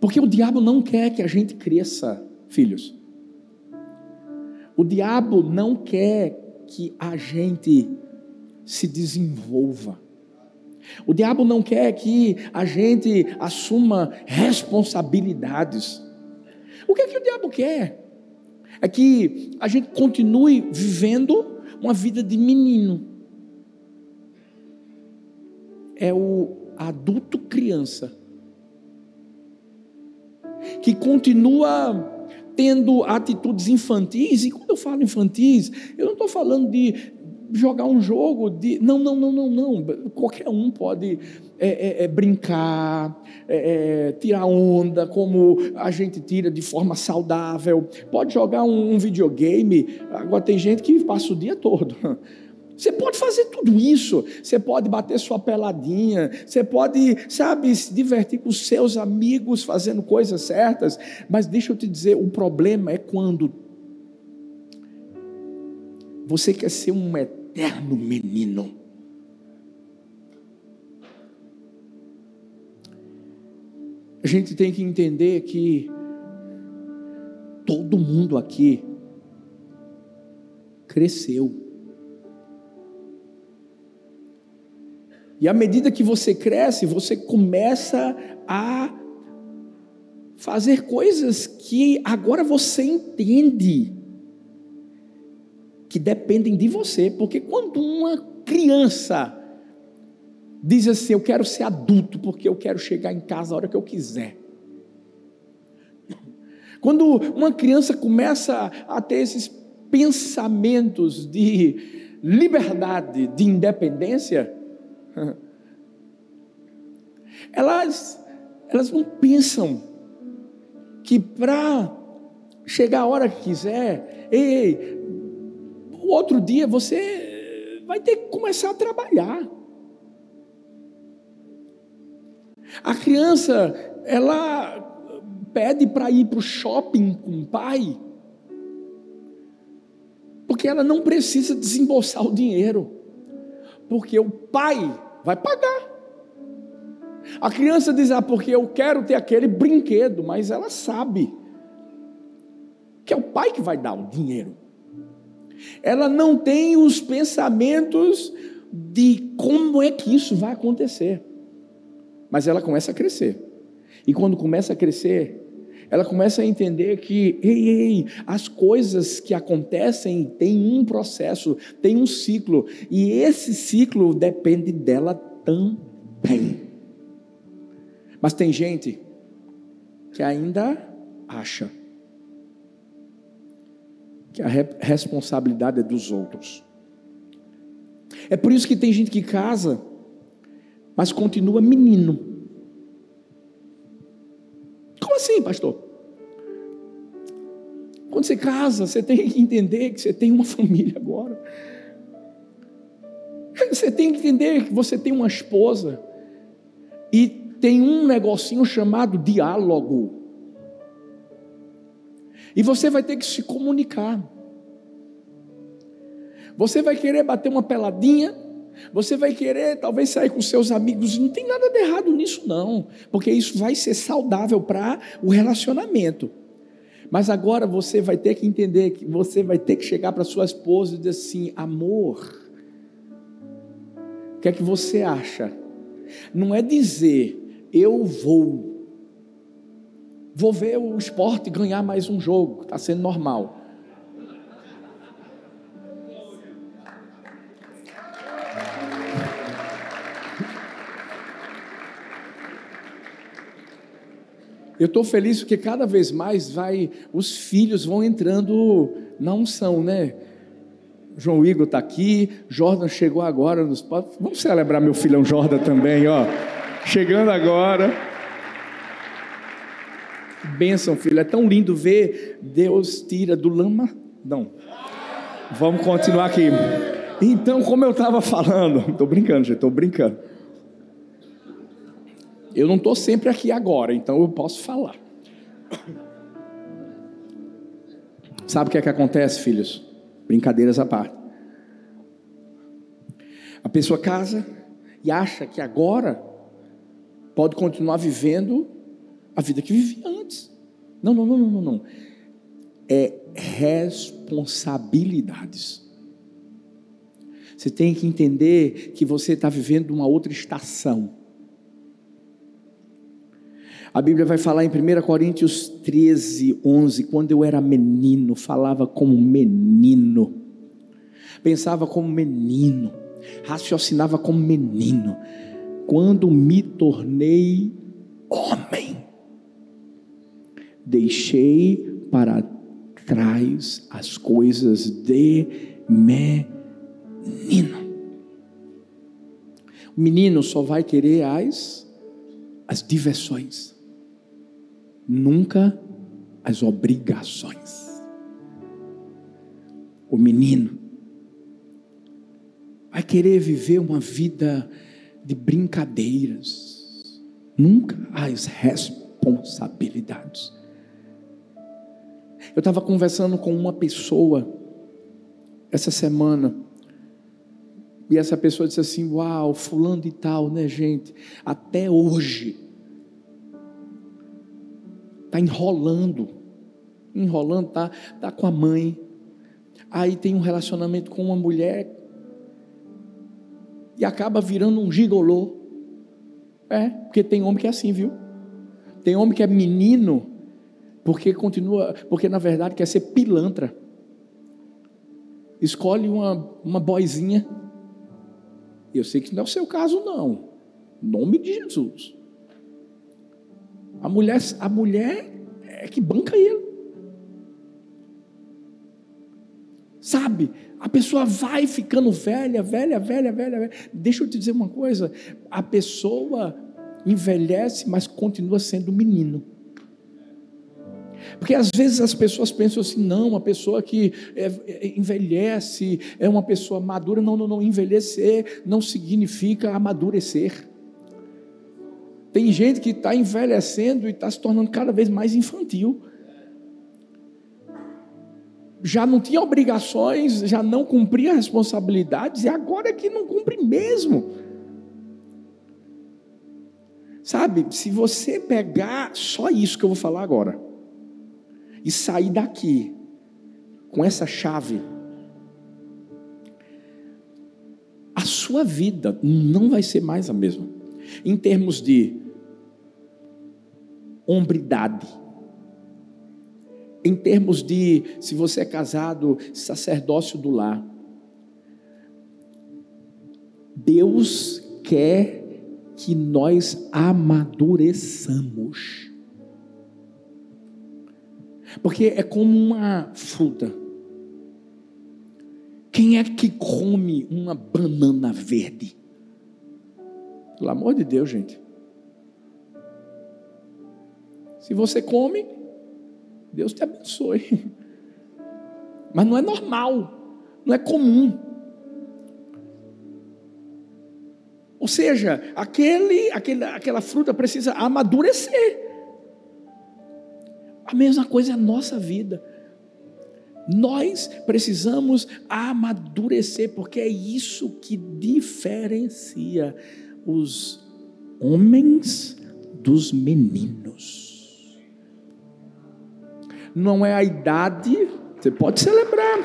Porque o diabo não quer que a gente cresça, filhos. O diabo não quer que a gente se desenvolva. O diabo não quer que a gente assuma responsabilidades. O que é que o diabo quer? É que a gente continue vivendo uma vida de menino. É o adulto criança que continua tendo atitudes infantis, e quando eu falo infantis, eu não estou falando de jogar um jogo de. Não, não, não, não, não. Qualquer um pode é, é, é brincar, é, é, tirar onda, como a gente tira de forma saudável. Pode jogar um, um videogame. Agora tem gente que passa o dia todo. Você pode fazer tudo isso. Você pode bater sua peladinha. Você pode, sabe, se divertir com seus amigos fazendo coisas certas. Mas deixa eu te dizer: o problema é quando você quer ser um eterno menino. A gente tem que entender que todo mundo aqui cresceu. E à medida que você cresce, você começa a fazer coisas que agora você entende que dependem de você, porque quando uma criança diz assim: Eu quero ser adulto porque eu quero chegar em casa a hora que eu quiser. Quando uma criança começa a ter esses pensamentos de liberdade, de independência, Elas, elas não pensam que para chegar a hora que quiser, ei, o outro dia você vai ter que começar a trabalhar. A criança, ela pede para ir para o shopping com o pai, porque ela não precisa desembolsar o dinheiro, porque o pai vai pagar. A criança diz: Ah, porque eu quero ter aquele brinquedo, mas ela sabe que é o pai que vai dar o dinheiro. Ela não tem os pensamentos de como é que isso vai acontecer. Mas ela começa a crescer. E quando começa a crescer, ela começa a entender que, ei, ei, as coisas que acontecem têm um processo, tem um ciclo, e esse ciclo depende dela também. Mas tem gente que ainda acha que a responsabilidade é dos outros. É por isso que tem gente que casa, mas continua menino. Assim, pastor? Quando você casa, você tem que entender que você tem uma família agora. Você tem que entender que você tem uma esposa e tem um negocinho chamado diálogo. E você vai ter que se comunicar. Você vai querer bater uma peladinha, você vai querer talvez sair com seus amigos, não tem nada de errado nisso não, porque isso vai ser saudável para o relacionamento. Mas agora você vai ter que entender que você vai ter que chegar para sua esposa e dizer assim: amor, o que é que você acha? Não é dizer eu vou vou ver o esporte ganhar mais um jogo, está sendo normal. Eu estou feliz porque cada vez mais vai, os filhos vão entrando na unção, né? João Igor está aqui, Jordan chegou agora nos Vamos celebrar meu filhão Jordan também, ó. Chegando agora. Bênção, filho. É tão lindo ver Deus tira do lama. Não. Vamos continuar aqui. Então, como eu estava falando, estou brincando, gente, estou brincando. Eu não estou sempre aqui agora, então eu posso falar. Sabe o que é que acontece, filhos? Brincadeiras à parte. A pessoa casa e acha que agora pode continuar vivendo a vida que vivia antes. Não, não, não, não, não. É responsabilidades. Você tem que entender que você está vivendo uma outra estação. A Bíblia vai falar em 1 Coríntios 13, 11: quando eu era menino, falava como menino, pensava como menino, raciocinava como menino. Quando me tornei homem, deixei para trás as coisas de menino. O menino só vai querer as, as diversões nunca as obrigações. O menino vai querer viver uma vida de brincadeiras, nunca as responsabilidades. Eu estava conversando com uma pessoa essa semana, e essa pessoa disse assim: Uau, fulano e tal, né, gente? Até hoje está enrolando, enrolando, tá, tá com a mãe. Aí tem um relacionamento com uma mulher e acaba virando um gigolô. É, porque tem homem que é assim, viu? Tem homem que é menino porque continua, porque na verdade quer ser pilantra. Escolhe uma, uma boizinha. Eu sei que não é o seu caso, não. Nome de Jesus. A mulher, a mulher é que banca ele. Sabe? A pessoa vai ficando velha, velha, velha, velha, velha. Deixa eu te dizer uma coisa: a pessoa envelhece, mas continua sendo menino. Porque às vezes as pessoas pensam assim, não, uma pessoa que é, é, envelhece é uma pessoa madura. Não, não, não. Envelhecer não significa amadurecer. Tem gente que está envelhecendo e está se tornando cada vez mais infantil. Já não tinha obrigações, já não cumpria responsabilidades e agora é que não cumpre mesmo. Sabe, se você pegar só isso que eu vou falar agora e sair daqui com essa chave, a sua vida não vai ser mais a mesma. Em termos de hombridade. Em termos de, se você é casado, sacerdócio do lar. Deus quer que nós amadureçamos. Porque é como uma fruta. Quem é que come uma banana verde? Pelo amor de Deus, gente. Se você come, Deus te abençoe. Mas não é normal, não é comum. Ou seja, aquele, aquele, aquela fruta precisa amadurecer. A mesma coisa é a nossa vida. Nós precisamos amadurecer, porque é isso que diferencia os homens dos meninos não é a idade, você pode celebrar.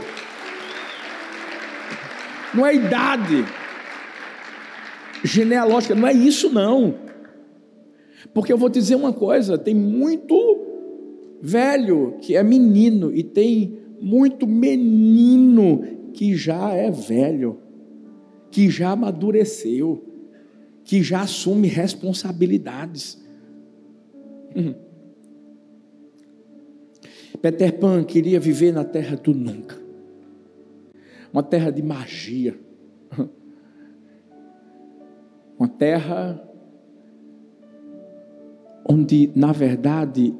Não é a idade genealógica, não é isso não. Porque eu vou dizer uma coisa, tem muito velho que é menino e tem muito menino que já é velho, que já amadureceu, que já assume responsabilidades. Uhum. Peter Pan queria viver na terra do nunca uma terra de magia, uma terra onde, na verdade,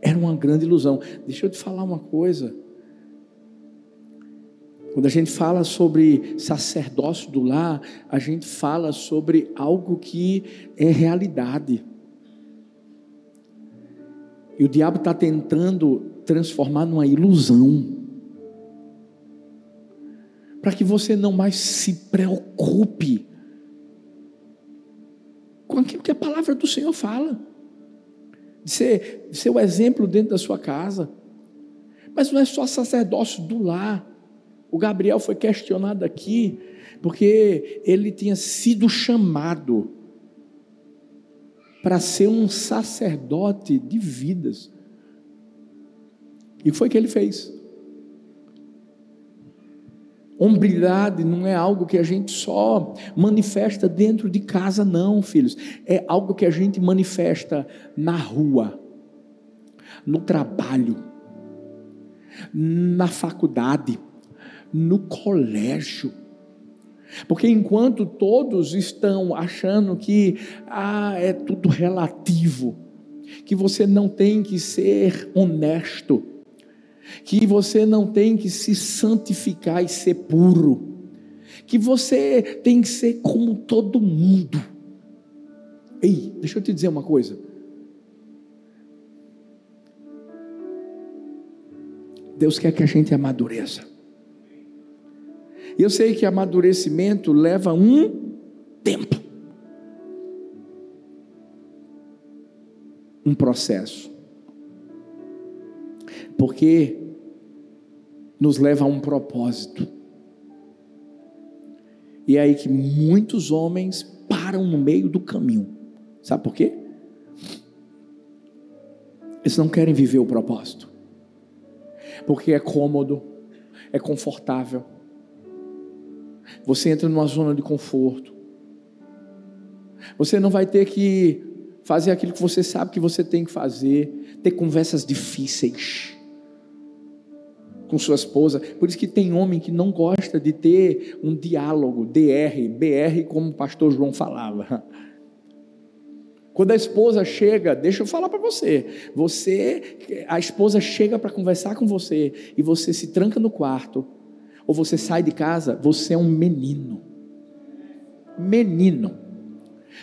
era uma grande ilusão. Deixa eu te falar uma coisa. Quando a gente fala sobre sacerdócio do lar, a gente fala sobre algo que é realidade. E o diabo está tentando transformar numa ilusão. Para que você não mais se preocupe com aquilo que a palavra do Senhor fala. de ser, de ser o exemplo dentro da sua casa. Mas não é só sacerdócio do lar. O Gabriel foi questionado aqui, porque ele tinha sido chamado para ser um sacerdote de vidas. E foi o que ele fez. Hombridade não é algo que a gente só manifesta dentro de casa, não, filhos. É algo que a gente manifesta na rua, no trabalho, na faculdade, no colégio. Porque enquanto todos estão achando que ah, é tudo relativo, que você não tem que ser honesto, que você não tem que se santificar e ser puro, que você tem que ser como todo mundo. Ei, deixa eu te dizer uma coisa. Deus quer que a gente amadureça. E eu sei que amadurecimento leva um tempo. Um processo porque nos leva a um propósito. E é aí que muitos homens param no meio do caminho. Sabe por quê? Eles não querem viver o propósito. Porque é cômodo, é confortável. Você entra numa zona de conforto. Você não vai ter que fazer aquilo que você sabe que você tem que fazer, ter conversas difíceis com sua esposa. Por isso que tem homem que não gosta de ter um diálogo, DR, BR, como o pastor João falava. Quando a esposa chega, deixa eu falar para você, você, a esposa chega para conversar com você e você se tranca no quarto, ou você sai de casa, você é um menino. Menino.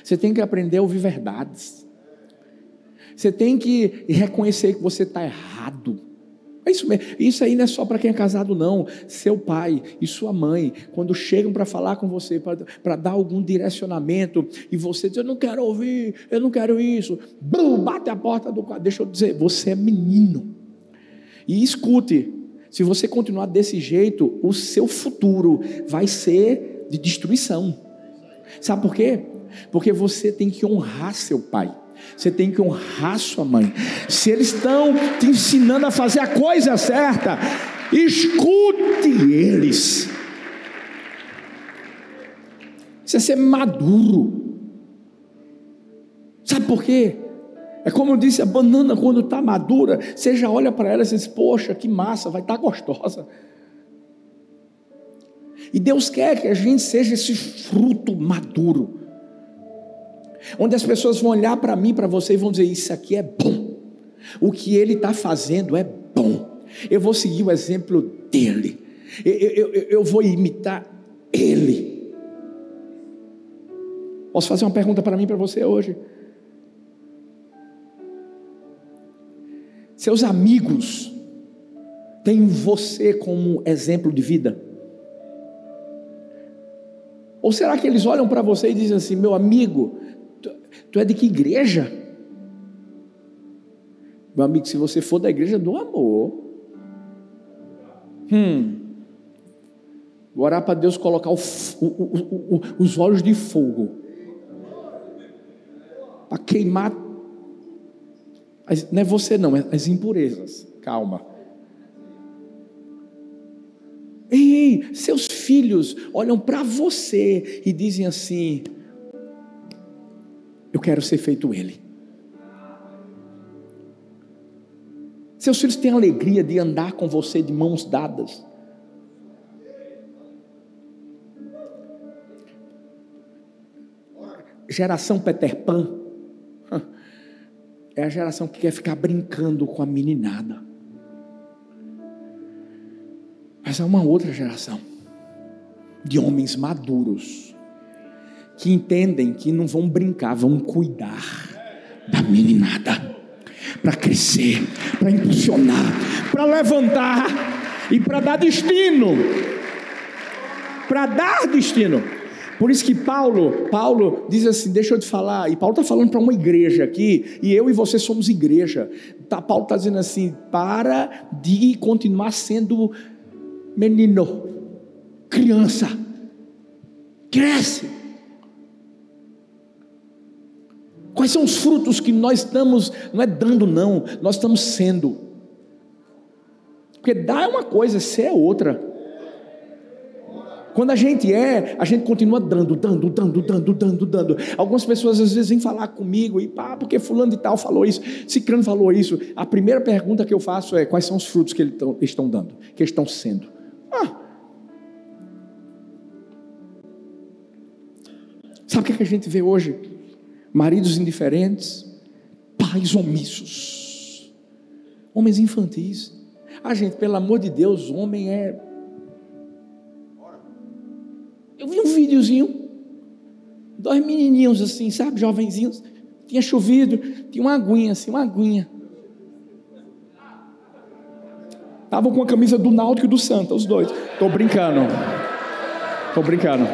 Você tem que aprender a ouvir verdades. Você tem que reconhecer que você está errado. É isso mesmo. Isso aí não é só para quem é casado, não. Seu pai e sua mãe, quando chegam para falar com você, para dar algum direcionamento, e você diz: Eu não quero ouvir, eu não quero isso. Bum, bate a porta do quarto. Deixa eu dizer, você é menino. E escute: se você continuar desse jeito, o seu futuro vai ser de destruição. Sabe por quê? Porque você tem que honrar seu pai. Você tem que honrar sua mãe. Se eles estão te ensinando a fazer a coisa certa, escute eles. Você é ser maduro. Sabe por quê? É como disse a banana quando está madura, você já olha para ela e diz: Poxa, que massa, vai estar tá gostosa. E Deus quer que a gente seja esse fruto maduro onde as pessoas vão olhar para mim, para você e vão dizer: Isso aqui é bom, o que ele está fazendo é bom, eu vou seguir o exemplo dele, eu, eu, eu, eu vou imitar ele. Posso fazer uma pergunta para mim, para você hoje? Seus amigos têm você como exemplo de vida? Ou será que eles olham para você e dizem assim: meu amigo, Tu é de que igreja? Meu amigo, se você for da igreja do amor, hum, vou orar para Deus colocar o, o, o, os olhos de fogo para queimar. As, não é você, não, é as impurezas. Calma. Ei, seus filhos olham para você e dizem assim: eu quero ser feito Ele. Seus filhos têm alegria de andar com você de mãos dadas. Geração Peter Pan é a geração que quer ficar brincando com a meninada. Mas há uma outra geração de homens maduros que entendem que não vão brincar, vão cuidar da meninada para crescer, para impulsionar, para levantar e para dar destino. Para dar destino. Por isso que Paulo, Paulo diz assim, deixa eu te falar, e Paulo está falando para uma igreja aqui, e eu e você somos igreja. Tá, Paulo está dizendo assim, para de continuar sendo menino, criança, cresce. Quais são os frutos que nós estamos, não é dando não, nós estamos sendo. Porque dar é uma coisa, ser é outra. Quando a gente é, a gente continua dando, dando, dando, dando, dando, dando. Algumas pessoas às vezes vêm falar comigo e pá, porque fulano de tal falou isso, Cicrano falou isso. A primeira pergunta que eu faço é: quais são os frutos que eles estão dando, que estão sendo? Ah. Sabe o que a gente vê hoje? Maridos indiferentes, pais omissos, homens infantis. Ah, gente, pelo amor de Deus, homem é videozinho, dois menininhos assim, sabe, jovenzinhos, tinha chovido, tinha uma aguinha assim, uma aguinha. Estavam com a camisa do Náutico e do Santa, os dois. Tô brincando. Tô brincando.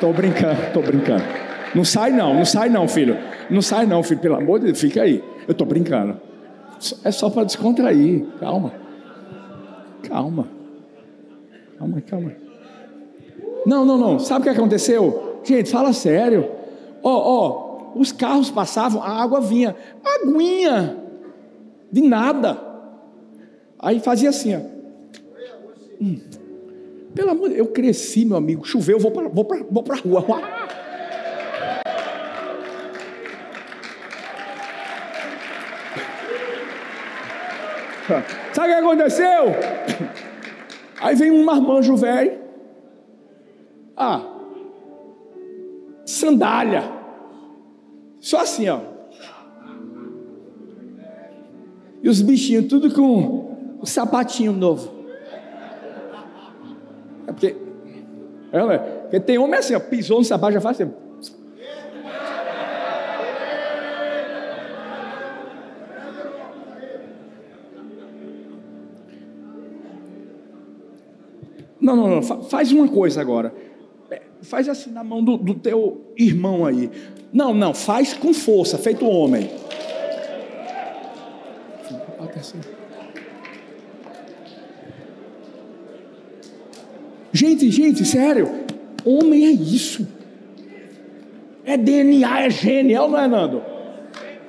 Tô brincando, tô brincando. Não sai não, não sai não, filho. Não sai não, filho, pelo amor de Deus, fica aí. Eu tô brincando. É só para descontrair. Calma. Calma. Calma, calma. Não, não, não. Sabe o que aconteceu? Gente, fala sério. Ó, oh, ó, oh, os carros passavam, a água vinha, aguinha, de nada. Aí fazia assim, ó. Hum. Pelo amor de Deus, eu cresci, meu amigo. Choveu, vou para vou pra, vou pra rua. Sabe o que aconteceu? Aí vem um marmanjo velho ah, sandália. Só assim, ó. E os bichinhos, tudo com o sapatinho novo. É porque. É, né? porque tem homem assim, ó, pisou no sapato, já faz assim. Não, não, não. Faz uma coisa agora faz assim na mão do, do teu irmão aí. Não, não, faz com força, feito homem. Gente, gente, sério, homem é isso. É DNA, é ou não é, Nando?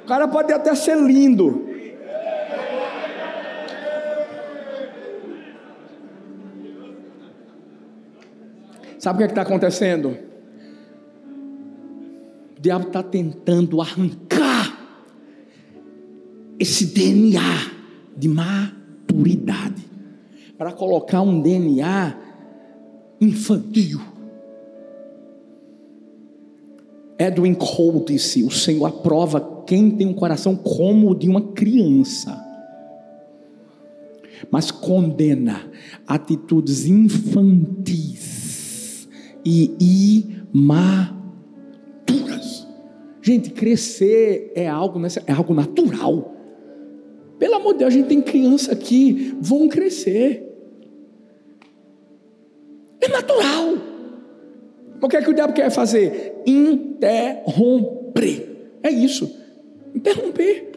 O cara pode até ser lindo, Sabe o que é está acontecendo? O diabo está tentando arrancar esse DNA de maturidade para colocar um DNA infantil. Edwin Cole disse: O Senhor aprova quem tem um coração como o de uma criança, mas condena atitudes infantis e imaturas. Gente, crescer é algo, é algo natural. Pelo amor de Deus, a gente tem criança aqui, vão crescer. É natural. O que é que o diabo quer fazer? Interromper. É isso. Interromper.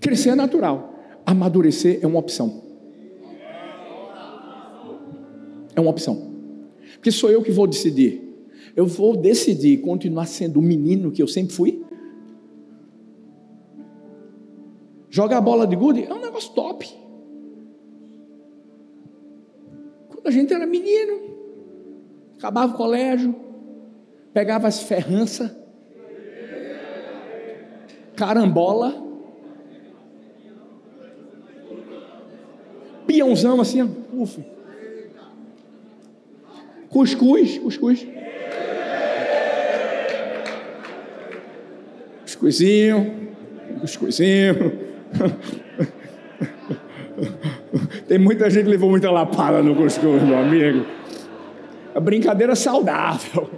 Crescer é natural. Amadurecer é uma opção. É uma opção. Porque sou eu que vou decidir. Eu vou decidir continuar sendo o menino que eu sempre fui? Jogar bola de gude é um negócio top. Quando a gente era menino, acabava o colégio, pegava as ferranças, carambola, peãozão assim, ufa. Cuscuz, cuscuz. Cuscuzinho, cuscuzinho. Tem muita gente que levou muita lapada no cuscuz, meu amigo. É brincadeira saudável.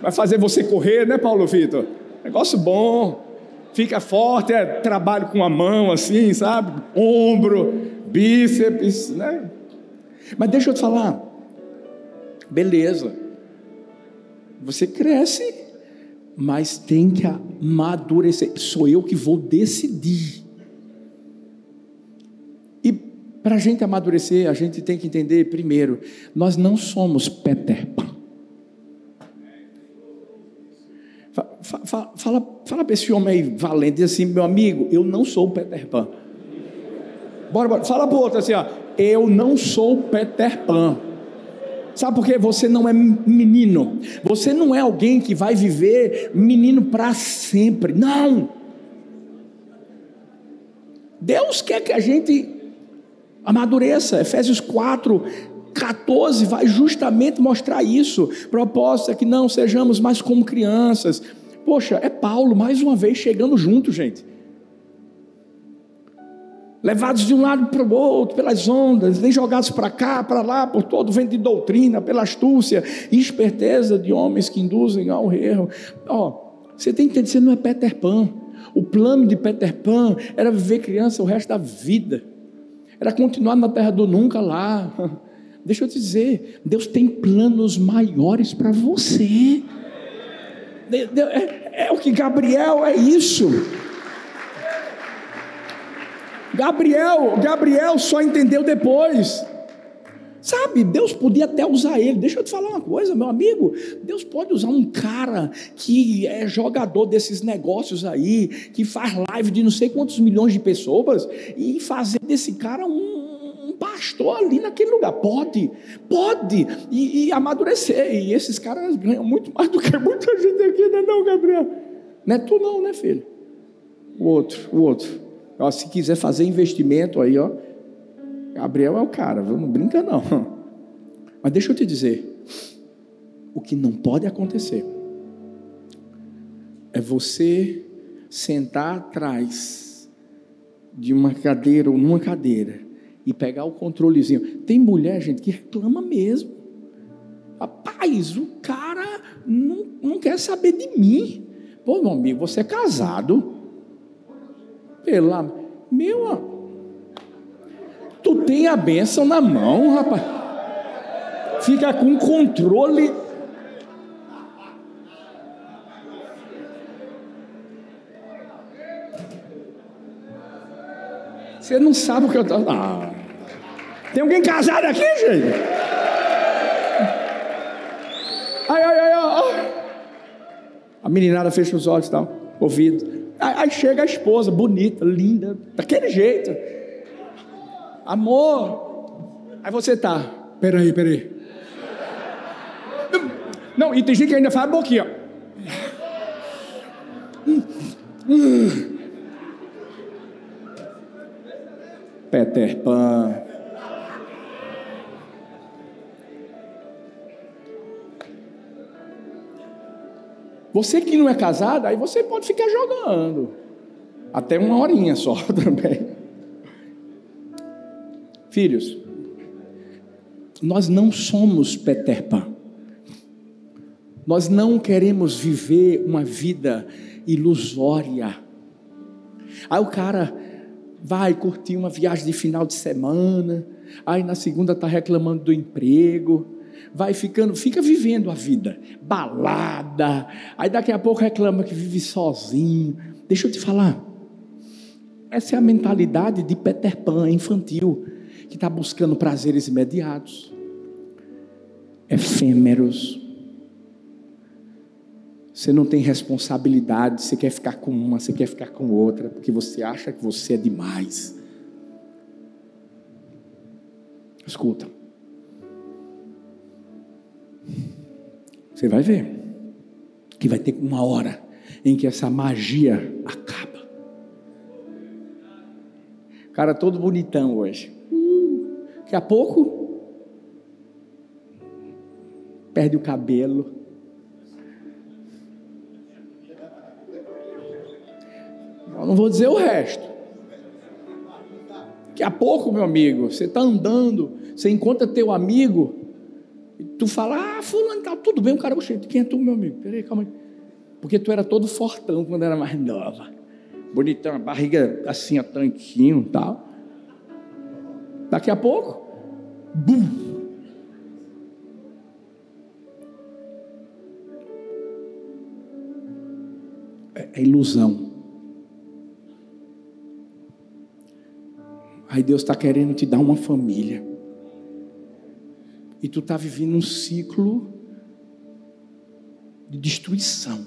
Vai fazer você correr, né, Paulo Vitor? Negócio bom. Fica forte, é trabalho com a mão assim, sabe? Ombro, bíceps, né? Mas deixa eu te falar. Beleza. Você cresce, mas tem que amadurecer. Sou eu que vou decidir. E para a gente amadurecer, a gente tem que entender, primeiro, nós não somos Peter Pan. Fala, fala, fala para esse homem aí valente, diz assim, meu amigo, eu não sou o Peter Pan. Bora, bora. Fala para o outro assim, ó, eu não sou Peter Pan. Sabe por quê? Você não é menino. Você não é alguém que vai viver menino para sempre. Não. Deus quer que a gente amadureça. Efésios 4, 14 vai justamente mostrar isso. Propósito é que não sejamos mais como crianças. Poxa, é Paulo mais uma vez chegando junto, gente. Levados de um lado para o outro pelas ondas, nem jogados para cá, para lá, por todo vento de doutrina, pela astúcia e esperteza de homens que induzem ao erro. Ó, você tem que entender, você não é Peter Pan. O plano de Peter Pan era viver criança o resto da vida. Era continuar na terra do nunca lá. Deixa eu te dizer, Deus tem planos maiores para você. É, é o que Gabriel é isso. Gabriel, Gabriel só entendeu depois. Sabe, Deus podia até usar ele. Deixa eu te falar uma coisa, meu amigo. Deus pode usar um cara que é jogador desses negócios aí, que faz live de não sei quantos milhões de pessoas, e fazer desse cara um, pastor ali naquele lugar. Pode, pode. E, e, amadurecer. E esses caras ganham muito mais do que muita gente aqui, não é não, Gabriel? Não é tu não, né, filho? O outro, o outro. Ó, se quiser fazer investimento aí, ó. Gabriel é o cara, não brinca não. Mas deixa eu te dizer, o que não pode acontecer é você sentar atrás de uma cadeira ou numa cadeira e pegar o controlezinho. Tem mulher, gente, que reclama mesmo. Rapaz, o cara não, não quer saber de mim. Pô, meu amigo, você é casado. Pela. Meu. Tu tem a bênção na mão, rapaz. Fica com controle. Você não sabe o que eu estou. Ah. Tem alguém casado aqui, gente? Ai, ai, ai, ai. A meninada fecha os olhos e tal, ouvido. Aí, chega a esposa, bonita, linda, daquele jeito. Amor. Aí você tá. Peraí, peraí. Não, e tem gente que ainda fala a boquinha. Peter Pan. Você que não é casado, aí você pode ficar jogando. Até uma horinha só também. Filhos, nós não somos Peter Pan. Nós não queremos viver uma vida ilusória. Aí o cara vai curtir uma viagem de final de semana, aí na segunda está reclamando do emprego, vai ficando, fica vivendo a vida, balada, aí daqui a pouco reclama que vive sozinho. Deixa eu te falar, essa é a mentalidade de Peter Pan infantil, que está buscando prazeres imediatos, efêmeros. Você não tem responsabilidade, você quer ficar com uma, você quer ficar com outra, porque você acha que você é demais. Escuta. Você vai ver que vai ter uma hora em que essa magia acaba. Cara todo bonitão hoje. Daqui a pouco perde o cabelo. Eu não vou dizer o resto. Daqui a pouco, meu amigo, você está andando, você encontra teu amigo, Tu fala, ah, fulano, tá tudo bem, o cara, oxe, quem é tu, meu amigo? Peraí, calma aí. Porque tu era todo fortão quando era mais nova. Bonitão, barriga assim, a tanquinho e tal. Daqui a pouco, bum. é ilusão. Aí Deus está querendo te dar uma família. E tu está vivendo um ciclo de destruição.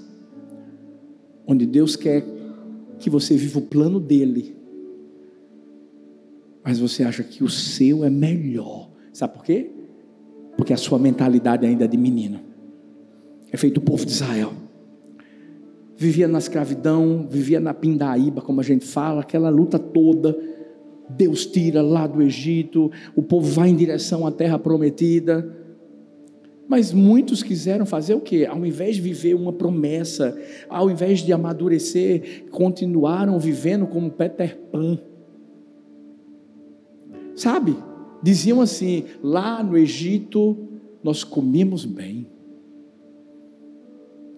Onde Deus quer que você viva o plano dele. Mas você acha que o seu é melhor. Sabe por quê? Porque a sua mentalidade ainda é de menino. É feito o povo de Israel. Vivia na escravidão, vivia na pindaíba, como a gente fala, aquela luta toda. Deus tira lá do Egito, o povo vai em direção à terra prometida. Mas muitos quiseram fazer o quê? Ao invés de viver uma promessa, ao invés de amadurecer, continuaram vivendo como Peter Pan. Sabe? Diziam assim: lá no Egito nós comíamos bem.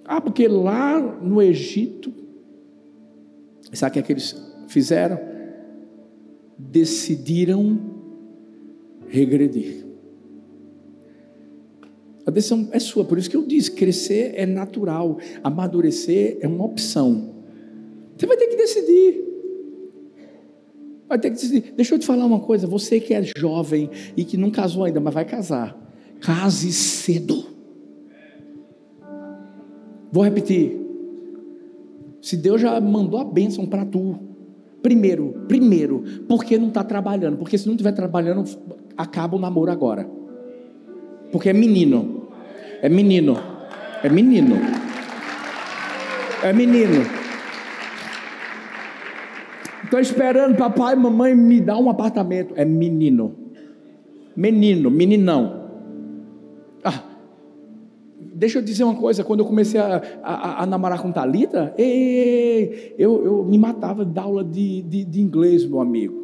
Ah, porque lá no Egito, sabe o que, é que eles fizeram? Decidiram regredir. A decisão é sua, por isso que eu disse: crescer é natural, amadurecer é uma opção. Você vai ter que decidir. Vai ter que decidir. Deixa eu te falar uma coisa: você que é jovem e que não casou ainda, mas vai casar, case cedo. Vou repetir. Se Deus já mandou a bênção para tu, primeiro, primeiro, porque não está trabalhando? Porque se não estiver trabalhando, acaba o namoro agora. Porque é menino. É menino. É menino. É menino. Estou esperando papai e mamãe me dar um apartamento. É menino. Menino, meninão. Deixa eu dizer uma coisa. Quando eu comecei a, a, a namorar com Thalita, ei, eu, eu me matava de aula de, de, de inglês, meu amigo.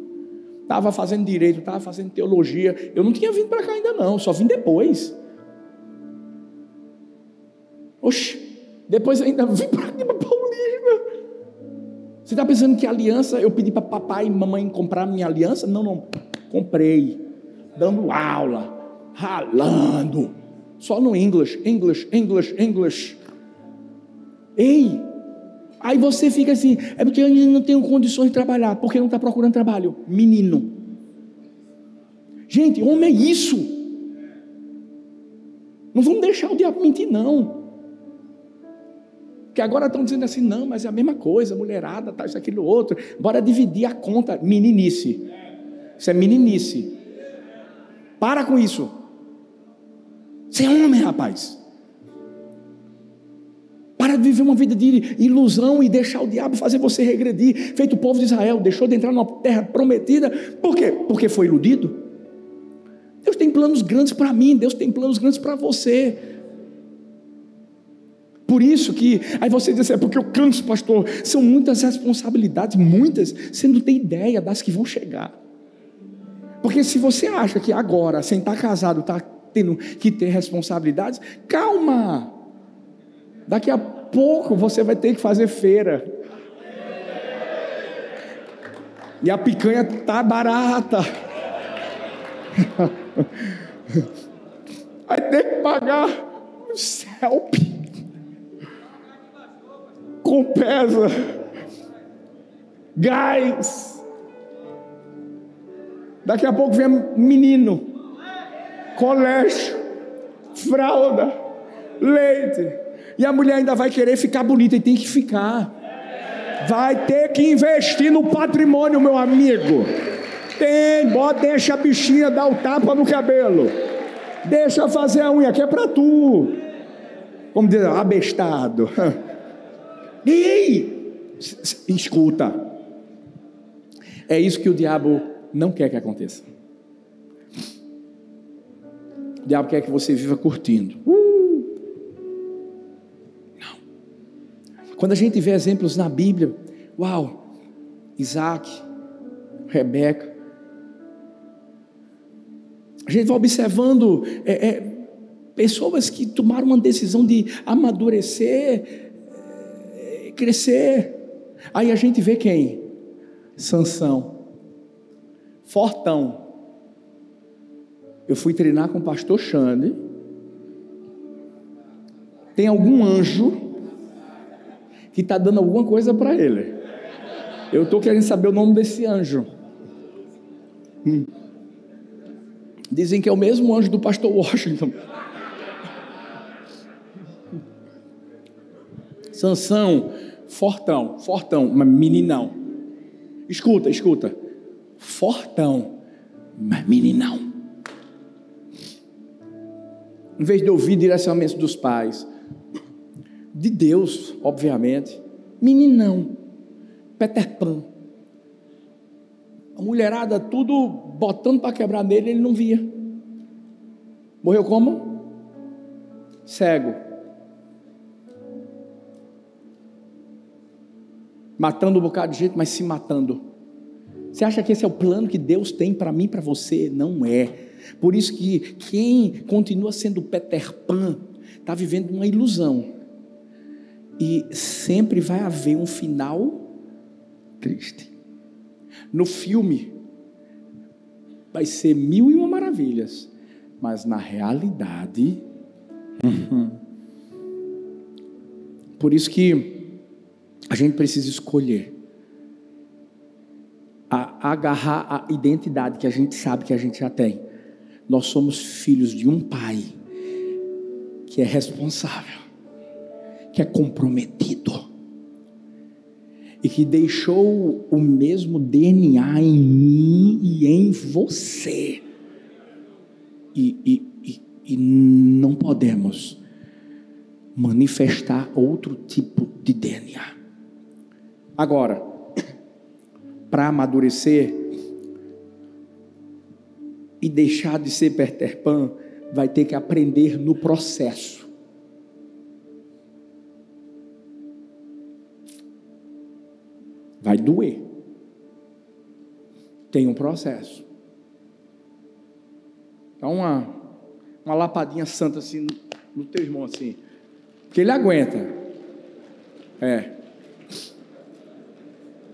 Estava fazendo direito, estava fazendo teologia. Eu não tinha vindo para cá ainda não, só vim depois. Oxe, depois ainda vim para aqui para. Você está pensando que aliança, eu pedi para papai e mamãe comprar minha aliança? Não, não. Comprei. Dando aula, ralando. Só no English, English, English, English. Ei, aí você fica assim, é porque eu não tenho condições de trabalhar, porque não está procurando trabalho. Menino. Gente, homem é isso. Não vamos deixar o diabo mentir, não. Que agora estão dizendo assim, não, mas é a mesma coisa, mulherada, tá, isso, aquilo, outro. Bora dividir a conta. Meninice. Isso é meninice. Para com isso. Você é homem, rapaz. Para de viver uma vida de ilusão e deixar o diabo fazer você regredir. Feito o povo de Israel, deixou de entrar numa terra prometida. Por quê? Porque foi iludido. Deus tem planos grandes para mim, Deus tem planos grandes para você. Por isso que, aí você diz assim, é porque eu canso, pastor. São muitas responsabilidades, muitas, você não tem ideia das que vão chegar. Porque se você acha que agora, sem estar casado, está tendo que ter responsabilidades, calma. Daqui a pouco você vai ter que fazer feira. E a picanha tá barata. Vai ter que pagar o CELP com pesa, gás. Daqui a pouco vem menino, colégio, fralda, leite. E a mulher ainda vai querer ficar bonita e tem que ficar. Vai ter que investir no patrimônio, meu amigo. Tem, bota, deixa a bichinha dar o tapa no cabelo. Deixa fazer a unha, que é para tu. Como dizer, abestado. Ei, escuta. É isso que o diabo não quer que aconteça. O diabo quer que você viva curtindo. Uh! Não. Quando a gente vê exemplos na Bíblia, uau, Isaac, Rebeca, a gente vai observando é, é, pessoas que tomaram uma decisão de amadurecer crescer. Aí a gente vê quem? Sansão. Fortão. Eu fui treinar com o pastor Xande. Tem algum anjo que está dando alguma coisa para ele. Eu estou querendo saber o nome desse anjo. Hum. Dizem que é o mesmo anjo do pastor Washington. Sansão, fortão, fortão, mas meninão. Escuta, escuta. Fortão, mas meninão. Em vez de ouvir direcionamentos dos pais, de Deus, obviamente, meninão, Peter Pan. A mulherada tudo botando para quebrar nele, ele não via. Morreu como? Cego. Matando um bocado de gente, mas se matando. Você acha que esse é o plano que Deus tem para mim, para você? Não é. Por isso que quem continua sendo Peter Pan está vivendo uma ilusão. E sempre vai haver um final triste. No filme, vai ser mil e uma maravilhas, mas na realidade. Por isso que a gente precisa escolher a, agarrar a identidade que a gente sabe que a gente já tem. Nós somos filhos de um pai que é responsável, que é comprometido e que deixou o mesmo DNA em mim e em você. E, e, e, e não podemos manifestar outro tipo de DNA. Agora, para amadurecer e deixar de ser Peter Pan, vai ter que aprender no processo. Vai doer. Tem um processo. Dá uma, uma lapadinha santa assim no, teu irmão assim. Que ele aguenta. É.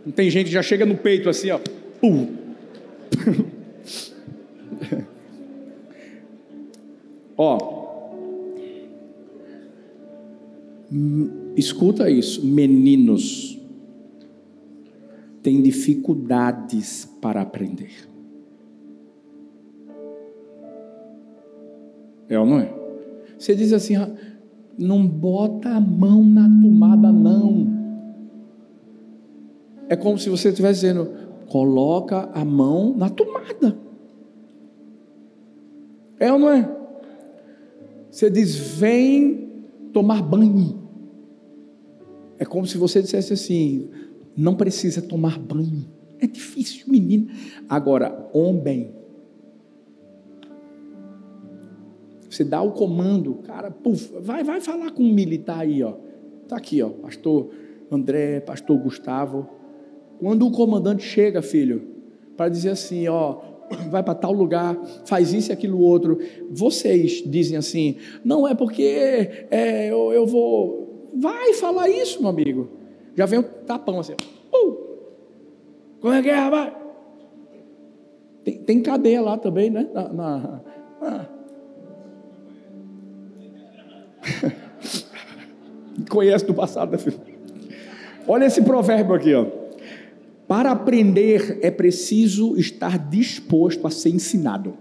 Não tem gente que já chega no peito assim, ó. Pum. Ó. Escuta isso, meninos tem dificuldades para aprender. É ou não é? Você diz assim, ah, não bota a mão na tomada, não. É como se você estivesse dizendo, coloca a mão na tomada. É ou não é? Você diz, vem tomar banho. É como se você dissesse assim: não precisa tomar banho. É difícil, menino. Agora, homem. Você dá o comando, cara, puf, vai, vai falar com um militar aí, ó. Tá aqui, ó, pastor André, pastor Gustavo. Quando o comandante chega, filho, para dizer assim, ó, vai para tal lugar, faz isso e aquilo outro. Vocês dizem assim, não é porque é, eu, eu vou. Vai falar isso, meu amigo. Já vem um tapão assim. Uh! Como é que é, rapaz? Tem, tem cadeia lá também, né? Na, na, ah. Conhece do passado, né, filho? Olha esse provérbio aqui, ó. Para aprender é preciso estar disposto a ser ensinado.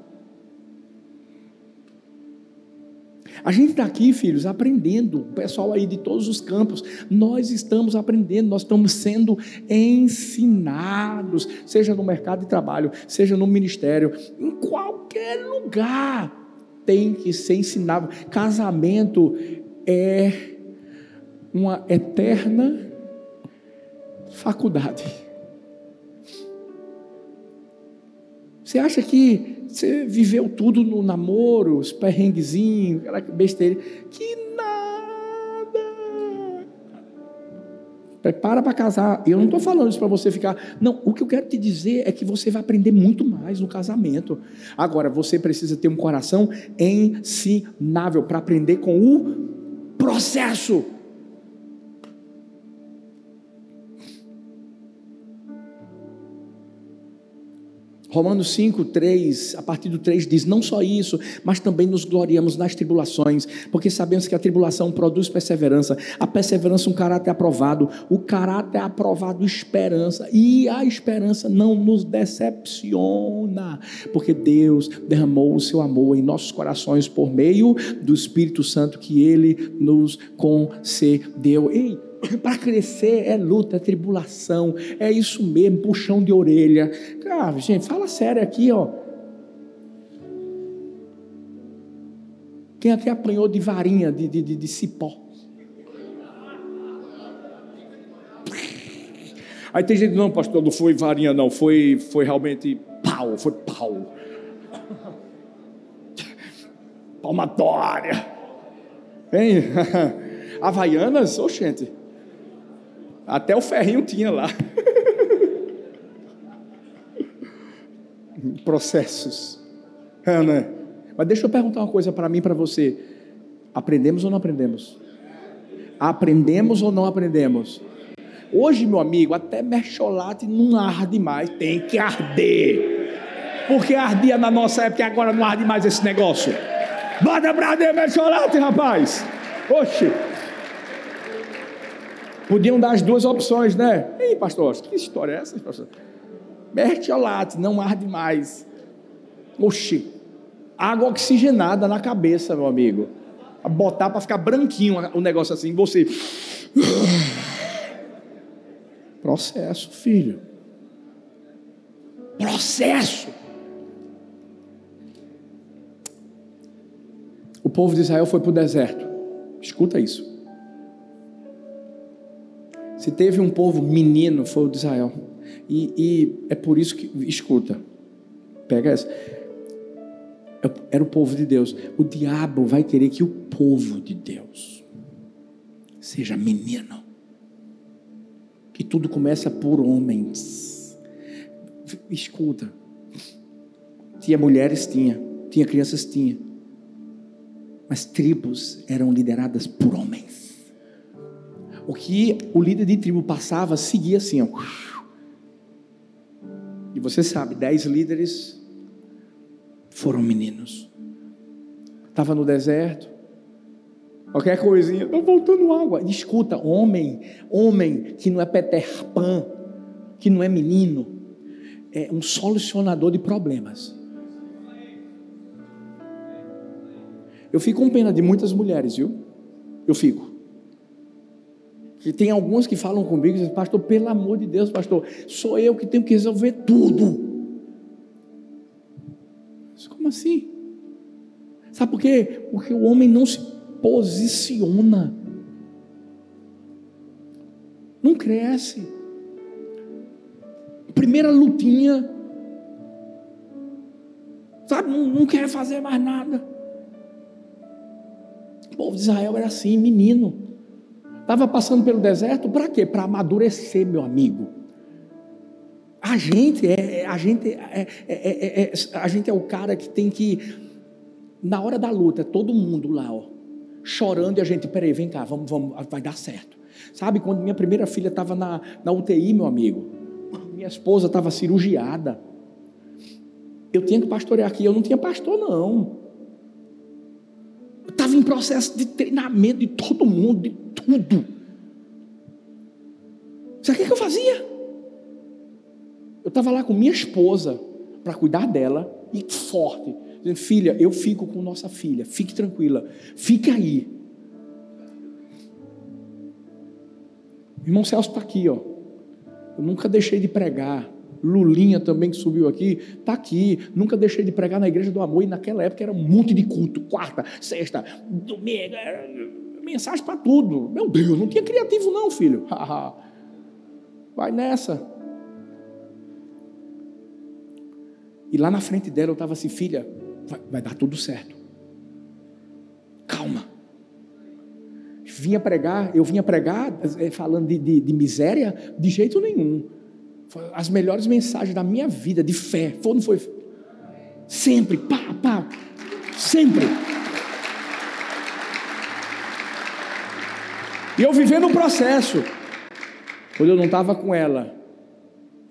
A gente está aqui, filhos, aprendendo, o pessoal aí de todos os campos, nós estamos aprendendo, nós estamos sendo ensinados, seja no mercado de trabalho, seja no ministério, em qualquer lugar tem que ser ensinado. Casamento é uma eterna faculdade. Você acha que você viveu tudo no namoro, os perrenguezinhos, aquela besteira. Que nada. Prepara para casar. Eu não estou falando isso para você ficar. Não, o que eu quero te dizer é que você vai aprender muito mais no casamento. Agora, você precisa ter um coração ensinável para aprender com o processo. Romanos 5, 3, a partir do 3 diz: Não só isso, mas também nos gloriamos nas tribulações, porque sabemos que a tribulação produz perseverança, a perseverança, um caráter aprovado, o caráter aprovado, esperança, e a esperança não nos decepciona, porque Deus derramou o seu amor em nossos corações por meio do Espírito Santo que ele nos concedeu. Ei, para crescer é luta, é tribulação, é isso mesmo, puxão de orelha. Cara, gente, fala sério aqui, ó. Quem aqui apanhou de varinha, de, de, de, de cipó? Aí tem gente, não, pastor, não foi varinha, não, foi, foi realmente pau, foi pau. Palmatória. Hein? Havaianas, oxente. gente. Até o ferrinho tinha lá. Processos. Né? Mas deixa eu perguntar uma coisa para mim e para você. Aprendemos ou não aprendemos? Aprendemos ou não aprendemos? Hoje, meu amigo, até mercholate não arde mais, tem que arder. Porque ardia na nossa época e agora não arde mais esse negócio. Bota pra arder mercholate, rapaz. Oxe. Podiam dar as duas opções, né? Ei, pastor, que história é essa, pastor? Mertiolate, não arde mais. Oxi, água oxigenada na cabeça, meu amigo. Botar para ficar branquinho o negócio assim, você. Processo, filho. Processo. O povo de Israel foi para o deserto. Escuta isso. Se teve um povo menino, foi o de Israel. E, e é por isso que, escuta, pega essa. Era o povo de Deus. O diabo vai querer que o povo de Deus seja menino. Que tudo começa por homens. Escuta. Tinha mulheres, tinha. Tinha crianças, tinha. Mas tribos eram lideradas por homens o que o líder de tribo passava, seguia assim, ó. E você sabe, dez líderes foram meninos. Estava no deserto, qualquer coisinha, está voltando água. Escuta, homem, homem que não é Peter Pan, que não é menino, é um solucionador de problemas. Eu fico com pena de muitas mulheres, viu? Eu fico. E tem alguns que falam comigo e dizem, pastor, pelo amor de Deus, pastor, sou eu que tenho que resolver tudo. Mas como assim? Sabe por quê? Porque o homem não se posiciona. Não cresce. Primeira lutinha. Sabe, não, não quer fazer mais nada. O povo de Israel era assim, menino. Estava passando pelo deserto para quê? Para amadurecer, meu amigo. A gente é, a gente é, é, é, a gente é o cara que tem que na hora da luta, todo mundo lá, ó, chorando e a gente, peraí, vem cá, vamos, vamos, vai dar certo. Sabe quando minha primeira filha estava na, na UTI, meu amigo, minha esposa estava cirurgiada. Eu tinha que pastorear aqui, eu não tinha pastor não. Estava em processo de treinamento de todo mundo, de tudo. Sabe o que eu fazia? Eu estava lá com minha esposa para cuidar dela e forte, dizendo: Filha, eu fico com nossa filha, fique tranquila, fique aí. O irmão Celso está aqui, ó. Eu nunca deixei de pregar. Lulinha também que subiu aqui, está aqui. Nunca deixei de pregar na igreja do amor e naquela época era um monte de culto, quarta, sexta, domingo mensagem para tudo. Meu Deus, não tinha criativo, não, filho. Vai nessa. E lá na frente dela eu estava assim, filha, vai, vai, dar tudo certo. Calma. Vinha pregar, eu vinha pregar eh, falando de, de, de miséria, de jeito nenhum. As melhores mensagens da minha vida, de fé. Foi, não foi? Sempre, pá, pá, sempre. E eu vivendo um processo. Quando eu não estava com ela,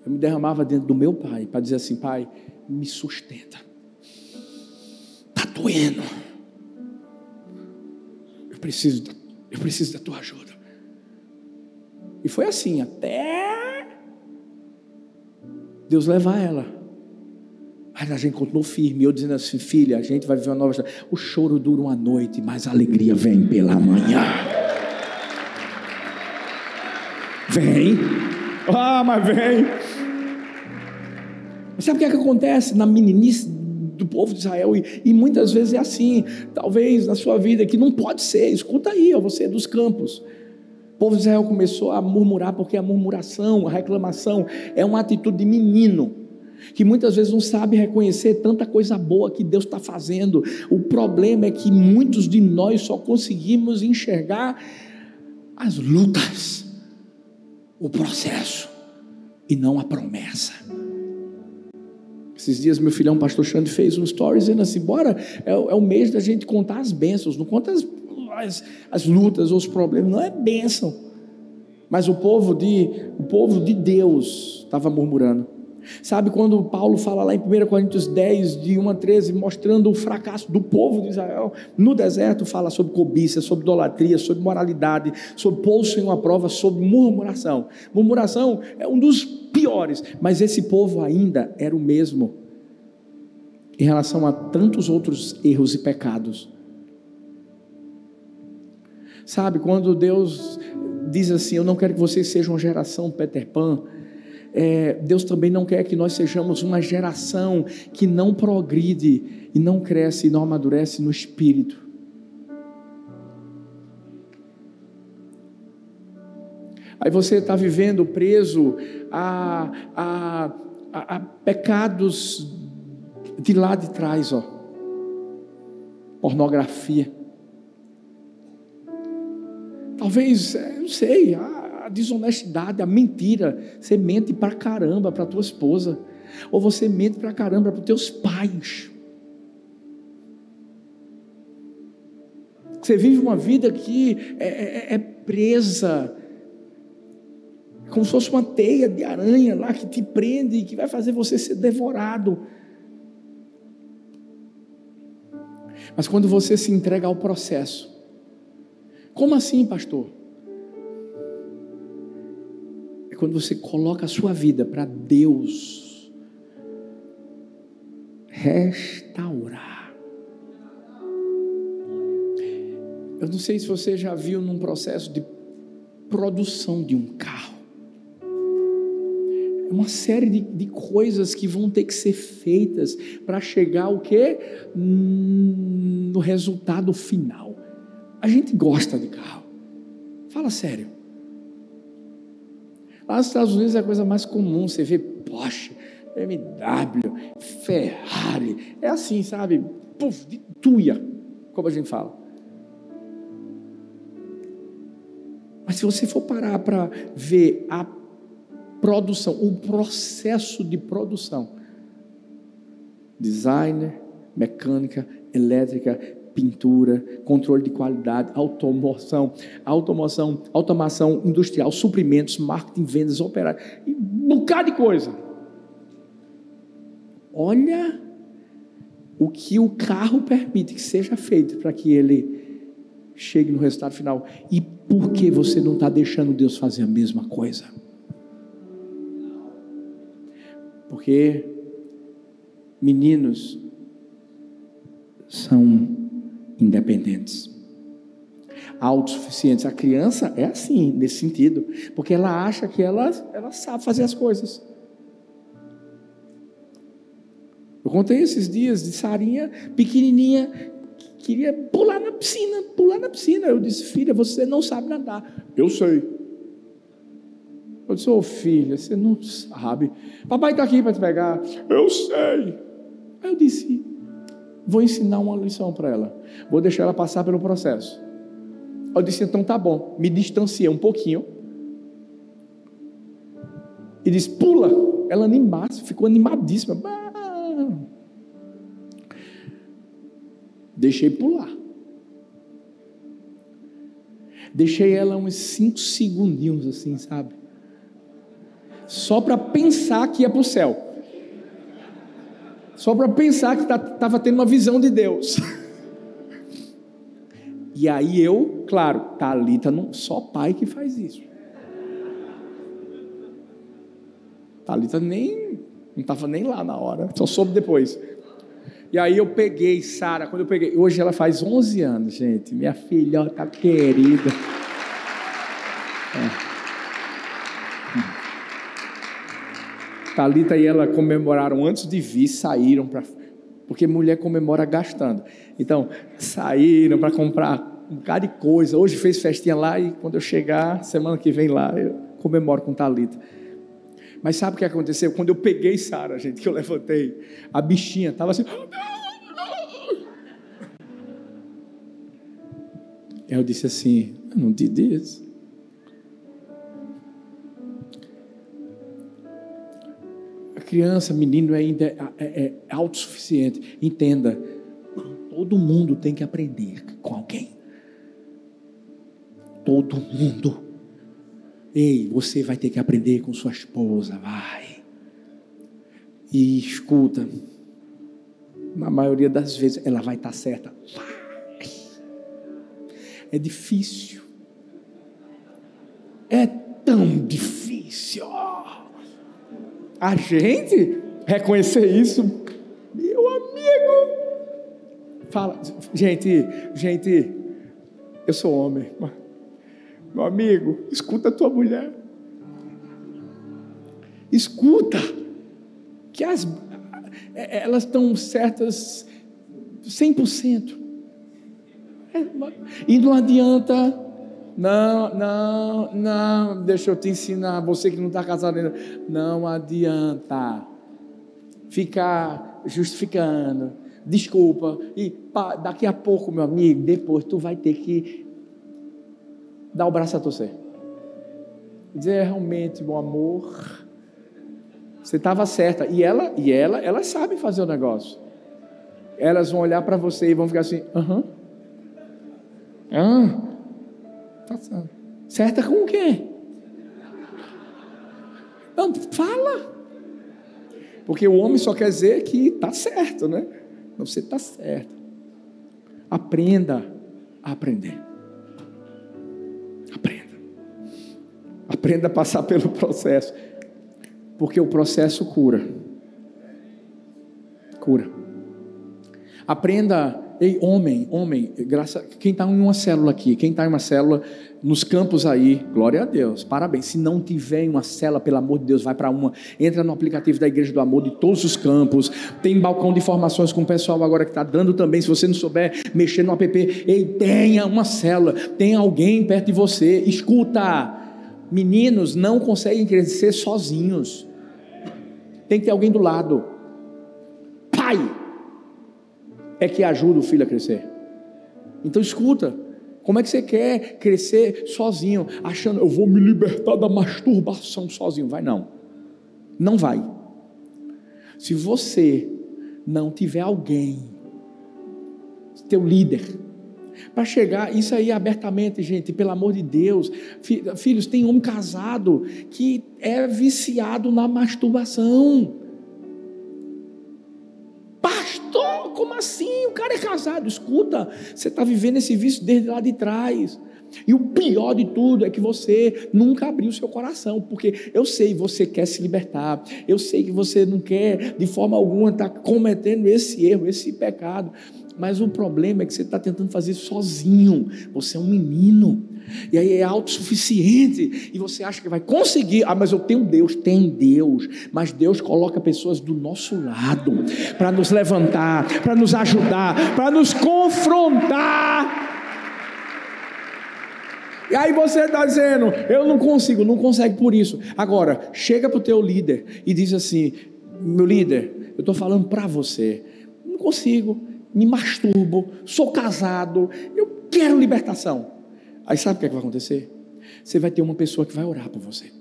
eu me derramava dentro do meu pai para dizer assim: Pai, me sustenta. Está doendo. Eu preciso, eu preciso da tua ajuda. E foi assim, até Deus levar ela. Mas a gente continuou firme, eu dizendo assim, filha, a gente vai viver uma nova história. O choro dura uma noite, mas a alegria vem pela manhã. Vem. Ah, mas vem. Sabe o que é que acontece na meninice do povo de Israel? E, e, muitas vezes é assim. Talvez na sua vida que não pode ser. Escuta aí, ó, você dos campos. Povo de Israel começou a murmurar porque a murmuração, a reclamação é uma atitude de menino que muitas vezes não sabe reconhecer tanta coisa boa que Deus está fazendo. O problema é que muitos de nós só conseguimos enxergar as lutas, o processo e não a promessa. Esses dias meu filhão, pastor Xande, fez um story dizendo assim: bora, é, é, o mês da gente contar as bênçãos, não conta as, as, as lutas os problemas, não é bênção. Mas o povo de, o povo de Deus estava murmurando. Sabe quando Paulo fala lá em 1 Coríntios 10, de 1 a 13, mostrando o fracasso do povo de Israel no deserto, fala sobre cobiça, sobre idolatria, sobre moralidade, sobre pôr em uma prova, sobre murmuração. Murmuração é um dos piores, mas esse povo ainda era o mesmo em relação a tantos outros erros e pecados. Sabe, quando Deus diz assim: Eu não quero que vocês sejam uma geração Peter Pan é, Deus também não quer que nós sejamos uma geração que não progride e não cresce e não amadurece no espírito. Aí você está vivendo preso a, a, a, a, pecados de lá de trás, ó. Pornografia. Talvez, é, não sei, desonestidade, a mentira. Você mente pra caramba para tua esposa. Ou você mente pra caramba para teus pais. Você vive uma vida que é, é, é presa, como se fosse uma teia de aranha lá que te prende e que vai fazer você ser devorado. Mas quando você se entrega ao processo, como assim, pastor? quando você coloca a sua vida para Deus restaurar. Eu não sei se você já viu num processo de produção de um carro. É uma série de, de coisas que vão ter que ser feitas para chegar o quê? No resultado final. A gente gosta de carro. Fala sério. Lá nos Estados Unidos é a coisa mais comum, você vê Porsche, BMW, Ferrari, é assim, sabe? Puf, de tuia, como a gente fala. Mas se você for parar para ver a produção, o processo de produção, designer, mecânica, elétrica, pintura, controle de qualidade, automoção, automoção, automação industrial, suprimentos, marketing, vendas, operários, e um bocado de coisa. Olha o que o carro permite que seja feito para que ele chegue no resultado final. E por que você não está deixando Deus fazer a mesma coisa? Porque meninos são independentes, autossuficientes. A criança é assim, nesse sentido, porque ela acha que ela, ela sabe fazer as coisas. Eu contei esses dias de Sarinha, pequenininha, que queria pular na piscina, pular na piscina. Eu disse, filha, você não sabe nadar. Eu sei. Eu disse, ô oh, filha, você não sabe. Papai está aqui para te pegar. Eu sei. Aí eu disse, Vou ensinar uma lição para ela. Vou deixar ela passar pelo processo. Eu disse: então tá bom. Me distanciei um pouquinho. E disse: pula. Ela animasse, ficou animadíssima. Deixei pular. Deixei ela uns cinco segundinhos assim, sabe? só para pensar que ia para o céu. Só para pensar que estava tá, tendo uma visão de Deus. E aí eu, claro, Talita não, só pai que faz isso. Talita nem não estava nem lá na hora, só soube depois. E aí eu peguei Sara, quando eu peguei, hoje ela faz 11 anos, gente, minha filhota querida. Talita e ela comemoraram antes de vir, saíram para porque mulher comemora gastando. Então, saíram para comprar um bocado de coisa. Hoje fez festinha lá e quando eu chegar, semana que vem lá, eu comemoro com Talita. Mas sabe o que aconteceu? Quando eu peguei Sara, gente, que eu levantei, a bichinha estava assim. Eu disse assim: Eu não te disse. Criança, menino ainda é, é, é autossuficiente. Entenda, todo mundo tem que aprender com alguém. Todo mundo. Ei, você vai ter que aprender com sua esposa, vai. E escuta, na maioria das vezes ela vai estar certa. É difícil. É tão difícil a gente reconhecer isso, meu amigo. Fala, gente, gente, eu sou homem, meu amigo, escuta a tua mulher. Escuta que as é, elas estão certas 100%. É, e não adianta não, não, não, deixa eu te ensinar, você que não está casado ainda, não adianta ficar justificando, desculpa, e pá, daqui a pouco, meu amigo, depois tu vai ter que dar o braço a torcer. Dizer realmente, meu amor, você estava certa. E ela, e ela, elas sabem fazer o negócio. Elas vão olhar para você e vão ficar assim, aham. Uh -huh. Ah, passando. Certa com o quê? Não, fala. Porque o homem só quer dizer que está certo, né? Você está certo. Aprenda a aprender. Aprenda. Aprenda a passar pelo processo. Porque o processo cura. Cura. Aprenda Ei, homem, homem, graça, quem está em uma célula aqui, quem está em uma célula nos campos aí, glória a Deus, parabéns. Se não tiver uma célula, pelo amor de Deus, vai para uma. Entra no aplicativo da Igreja do Amor de todos os campos. Tem balcão de informações com o pessoal agora que está dando também. Se você não souber mexer no app, ei, tenha uma célula, tenha alguém perto de você. Escuta, meninos não conseguem crescer sozinhos. Tem que ter alguém do lado. Pai, é que ajuda o filho a crescer. Então escuta, como é que você quer crescer sozinho, achando eu vou me libertar da masturbação sozinho? Vai não. Não vai. Se você não tiver alguém, teu líder, para chegar, isso aí abertamente, gente, pelo amor de Deus. Filhos, tem homem casado que é viciado na masturbação. Assim? O cara é casado. Escuta, você está vivendo esse vício desde lá de trás. E o pior de tudo é que você nunca abriu seu coração, porque eu sei você quer se libertar, eu sei que você não quer de forma alguma estar tá cometendo esse erro, esse pecado, mas o problema é que você está tentando fazer sozinho. Você é um menino. E aí é autossuficiente. E você acha que vai conseguir. Ah, mas eu tenho Deus. Tem Deus. Mas Deus coloca pessoas do nosso lado para nos levantar, para nos ajudar, para nos confrontar. E aí você está dizendo, eu não consigo, não consegue por isso. Agora, chega para o teu líder e diz assim: meu líder, eu estou falando para você, não consigo, me masturbo, sou casado, eu quero libertação. Aí sabe o que, é que vai acontecer? Você vai ter uma pessoa que vai orar por você.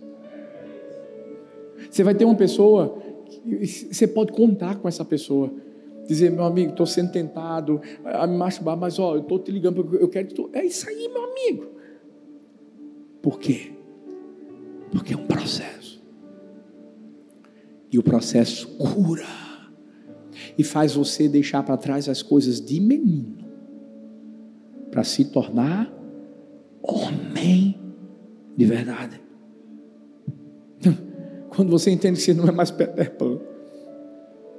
Você vai ter uma pessoa, que você pode contar com essa pessoa. Dizer, meu amigo, estou sendo tentado a me masturbar, mas ó, eu estou te ligando porque eu quero. Tô... É isso aí, meu amigo. Por quê? Porque é um processo. E o processo cura. E faz você deixar para trás as coisas de menino. Para se tornar homem de verdade. Quando você entende que você não é mais Peter Pan.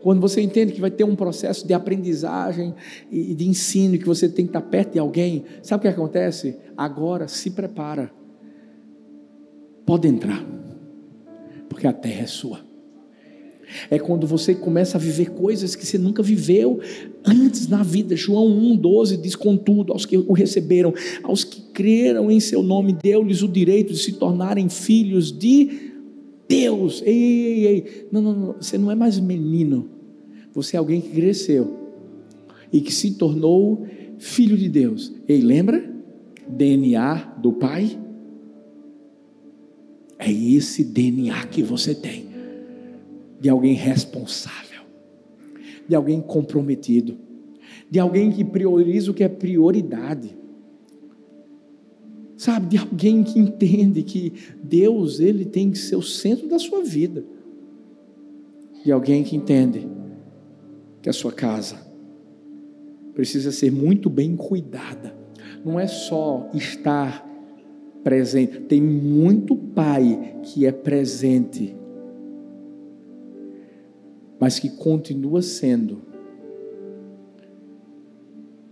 Quando você entende que vai ter um processo de aprendizagem e de ensino, que você tem que estar perto de alguém, sabe o que acontece? Agora se prepara. Pode entrar, porque a terra é sua. É quando você começa a viver coisas que você nunca viveu antes na vida. João 1,12 diz: Contudo, aos que o receberam, aos que creram em seu nome, deu-lhes o direito de se tornarem filhos de Deus, ei, ei, ei, não, não, não, você não é mais menino, você é alguém que cresceu e que se tornou filho de Deus. Ei, lembra? DNA do Pai? É esse DNA que você tem, de alguém responsável, de alguém comprometido, de alguém que prioriza o que é prioridade sabe, de alguém que entende que Deus, ele tem que ser o centro da sua vida. De alguém que entende que a sua casa precisa ser muito bem cuidada. Não é só estar presente. Tem muito pai que é presente, mas que continua sendo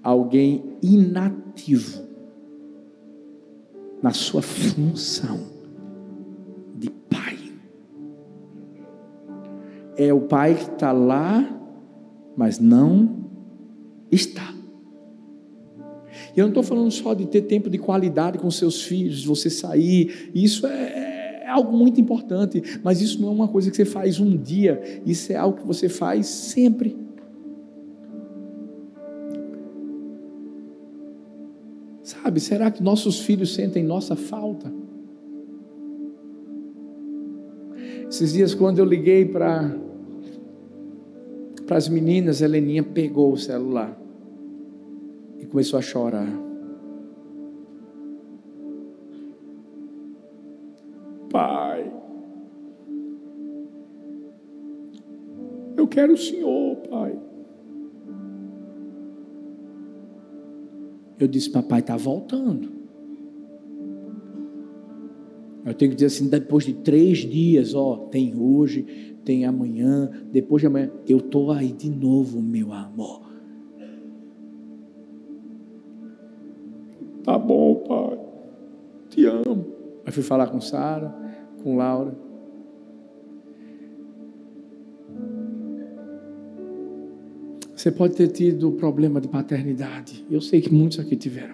alguém inativo na sua função de pai. É o pai que está lá, mas não está. E eu não estou falando só de ter tempo de qualidade com seus filhos, você sair, isso é, é algo muito importante, mas isso não é uma coisa que você faz um dia, isso é algo que você faz sempre. Sabe, será que nossos filhos sentem nossa falta? Esses dias, quando eu liguei para as meninas, a Heleninha pegou o celular e começou a chorar. Pai, eu quero o Senhor, Pai. Eu disse, papai está voltando. Eu tenho que dizer assim, depois de três dias, ó, tem hoje, tem amanhã, depois de amanhã, eu estou aí de novo, meu amor. Tá bom, pai. Aí fui falar com Sara, com Laura. Você pode ter tido problema de paternidade. Eu sei que muitos aqui tiveram.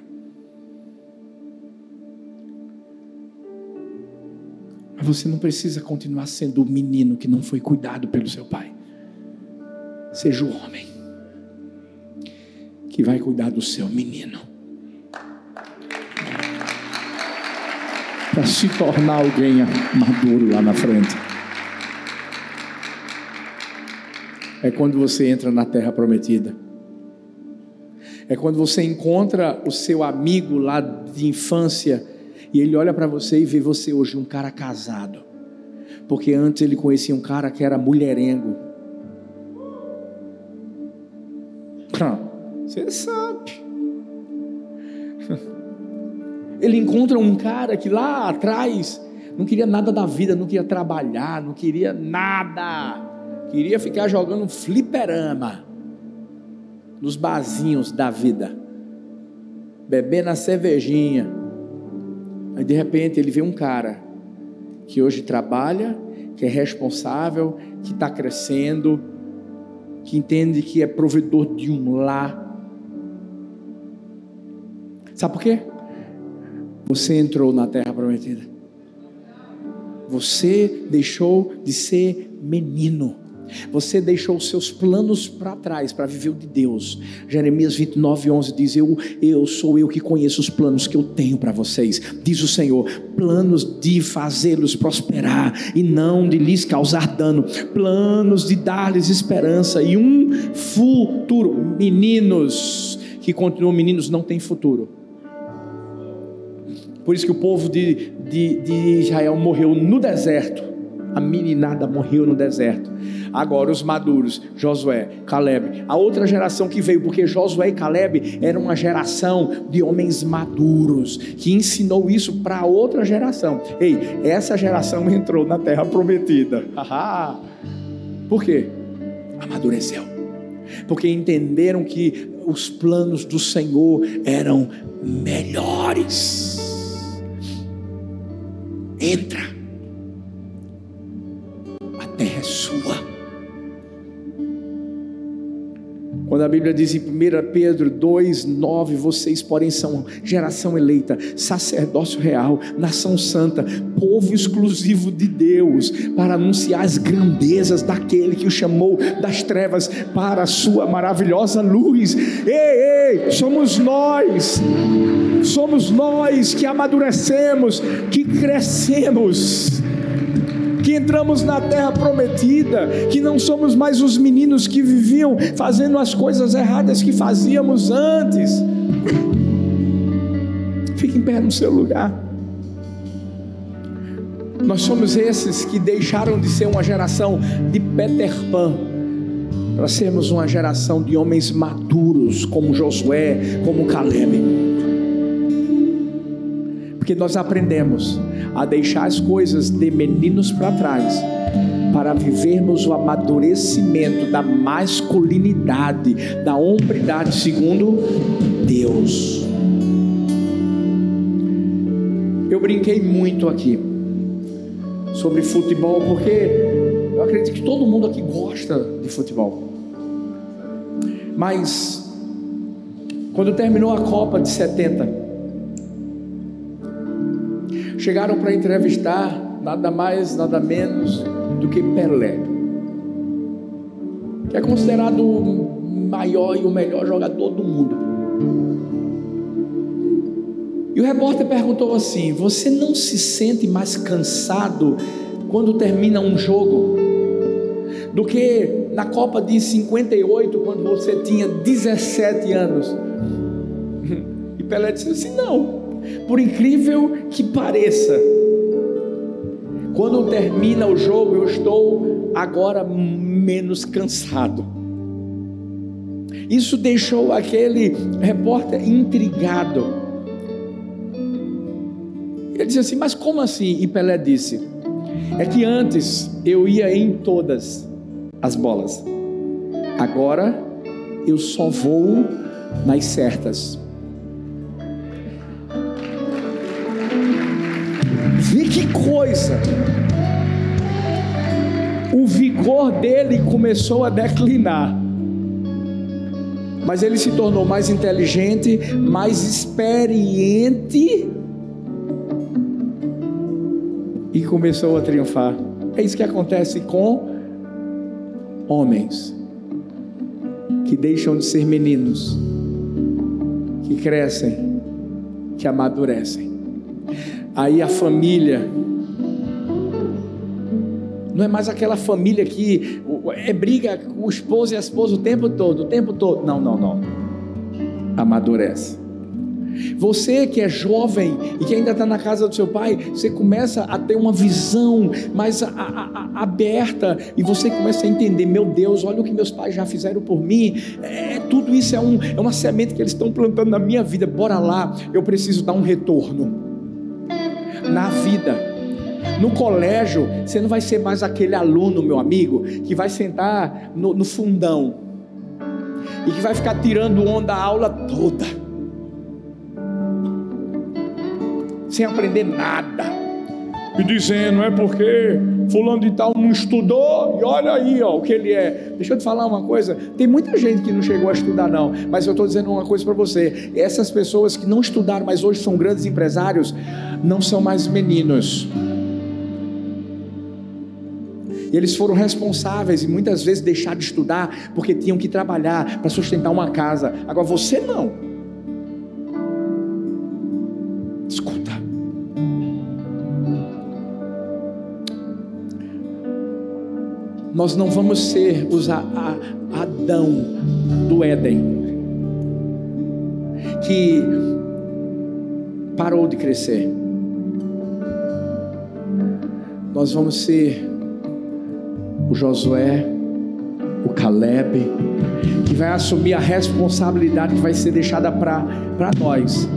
Mas você não precisa continuar sendo o menino que não foi cuidado pelo seu pai. Seja o homem que vai cuidar do seu menino. Para se tornar alguém maduro lá na frente. é quando você entra na terra prometida. É quando você encontra o seu amigo lá de infância e ele olha para você e vê você hoje um cara casado. Porque antes ele conhecia um cara que era mulherengo. Você sabe. Ele encontra um cara que lá atrás não queria nada da vida, não queria trabalhar, não queria nada queria ficar jogando fliperama nos barzinhos da vida, bebendo a cervejinha. Aí de repente ele vê um cara que hoje trabalha, que é responsável, que está crescendo, que entende que é provedor de um lar. Sabe por quê? Você entrou na terra prometida. Você deixou de ser menino. Você deixou seus planos para trás para viver o de Deus. Jeremias 29, 11 diz: eu, eu sou eu que conheço os planos que eu tenho para vocês, diz o Senhor. Planos de fazê-los prosperar e não de lhes causar dano, planos de dar-lhes esperança e um futuro. Meninos que continuam meninos não têm futuro. Por isso que o povo de, de, de Israel morreu no deserto. A meninada morreu no deserto Agora os maduros, Josué, Caleb. A outra geração que veio, porque Josué e Caleb eram uma geração de homens maduros, que ensinou isso para outra geração. Ei, essa geração entrou na terra prometida. Por quê? Amadureceu. Porque entenderam que os planos do Senhor eram melhores. Entra. A terra é sua. Quando a Bíblia diz em 1 Pedro 2,9: Vocês, porém, são geração eleita, sacerdócio real, nação santa, povo exclusivo de Deus, para anunciar as grandezas daquele que o chamou das trevas para a sua maravilhosa luz. Ei, ei, somos nós, somos nós que amadurecemos, que crescemos que entramos na terra prometida, que não somos mais os meninos que viviam fazendo as coisas erradas que fazíamos antes. Fique em pé no seu lugar. Nós somos esses que deixaram de ser uma geração de Peter Pan para sermos uma geração de homens maduros, como Josué, como Caleb. Porque nós aprendemos a deixar as coisas de meninos para trás, para vivermos o amadurecimento da masculinidade, da hombridade segundo Deus. Eu brinquei muito aqui sobre futebol, porque eu acredito que todo mundo aqui gosta de futebol. Mas, quando terminou a Copa de 70, chegaram para entrevistar nada mais, nada menos do que Pelé, que é considerado o maior e o melhor jogador do mundo. E o repórter perguntou assim: Você não se sente mais cansado quando termina um jogo do que na Copa de 58, quando você tinha 17 anos? E Pelé disse assim: Não. Por incrível que pareça, quando termina o jogo, eu estou agora menos cansado. Isso deixou aquele repórter intrigado. Ele disse assim: Mas como assim? E Pelé disse: É que antes eu ia em todas as bolas, agora eu só vou nas certas. Coisa. O vigor dele começou a declinar. Mas ele se tornou mais inteligente, mais experiente e começou a triunfar. É isso que acontece com homens que deixam de ser meninos, que crescem, que amadurecem. Aí a família não é mais aquela família que é briga o esposo e a esposa o tempo todo, o tempo todo. Não, não, não. Amadurece. Você que é jovem e que ainda está na casa do seu pai, você começa a ter uma visão mais a, a, a, aberta e você começa a entender: meu Deus, olha o que meus pais já fizeram por mim. É, tudo isso é, um, é uma semente que eles estão plantando na minha vida. Bora lá, eu preciso dar um retorno na vida. No colégio, você não vai ser mais aquele aluno, meu amigo, que vai sentar no, no fundão e que vai ficar tirando onda a aula toda, sem aprender nada e dizendo, é porque fulano de tal não estudou, e olha aí ó, o que ele é. Deixa eu te falar uma coisa, tem muita gente que não chegou a estudar não, mas eu estou dizendo uma coisa para você, essas pessoas que não estudaram, mas hoje são grandes empresários, não são mais meninos. E eles foram responsáveis e muitas vezes deixaram de estudar porque tinham que trabalhar para sustentar uma casa. Agora você não. nós não vamos ser os a, a, Adão do Éden, que parou de crescer. Nós vamos ser o Josué o Caleb, que vai assumir a responsabilidade que vai ser deixada para nós,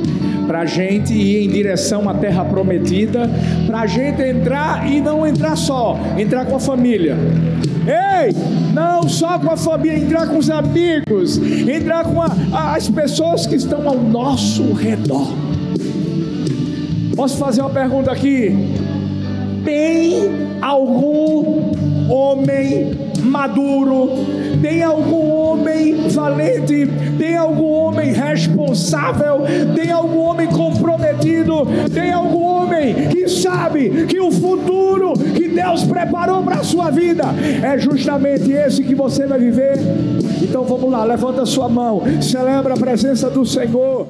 para a gente ir em direção à terra prometida, para a gente entrar e não entrar só, entrar com a família. Ei, não só com a família, entrar com os amigos, entrar com a, a, as pessoas que estão ao nosso redor. Posso fazer uma pergunta aqui? Tem algum homem maduro? Tem algum homem valente? Tem algum homem responsável? Tem algum homem comprometido? Tem algum homem que sabe que o futuro que Deus preparou para a sua vida é justamente esse que você vai viver? Então vamos lá, levanta sua mão, celebra a presença do Senhor.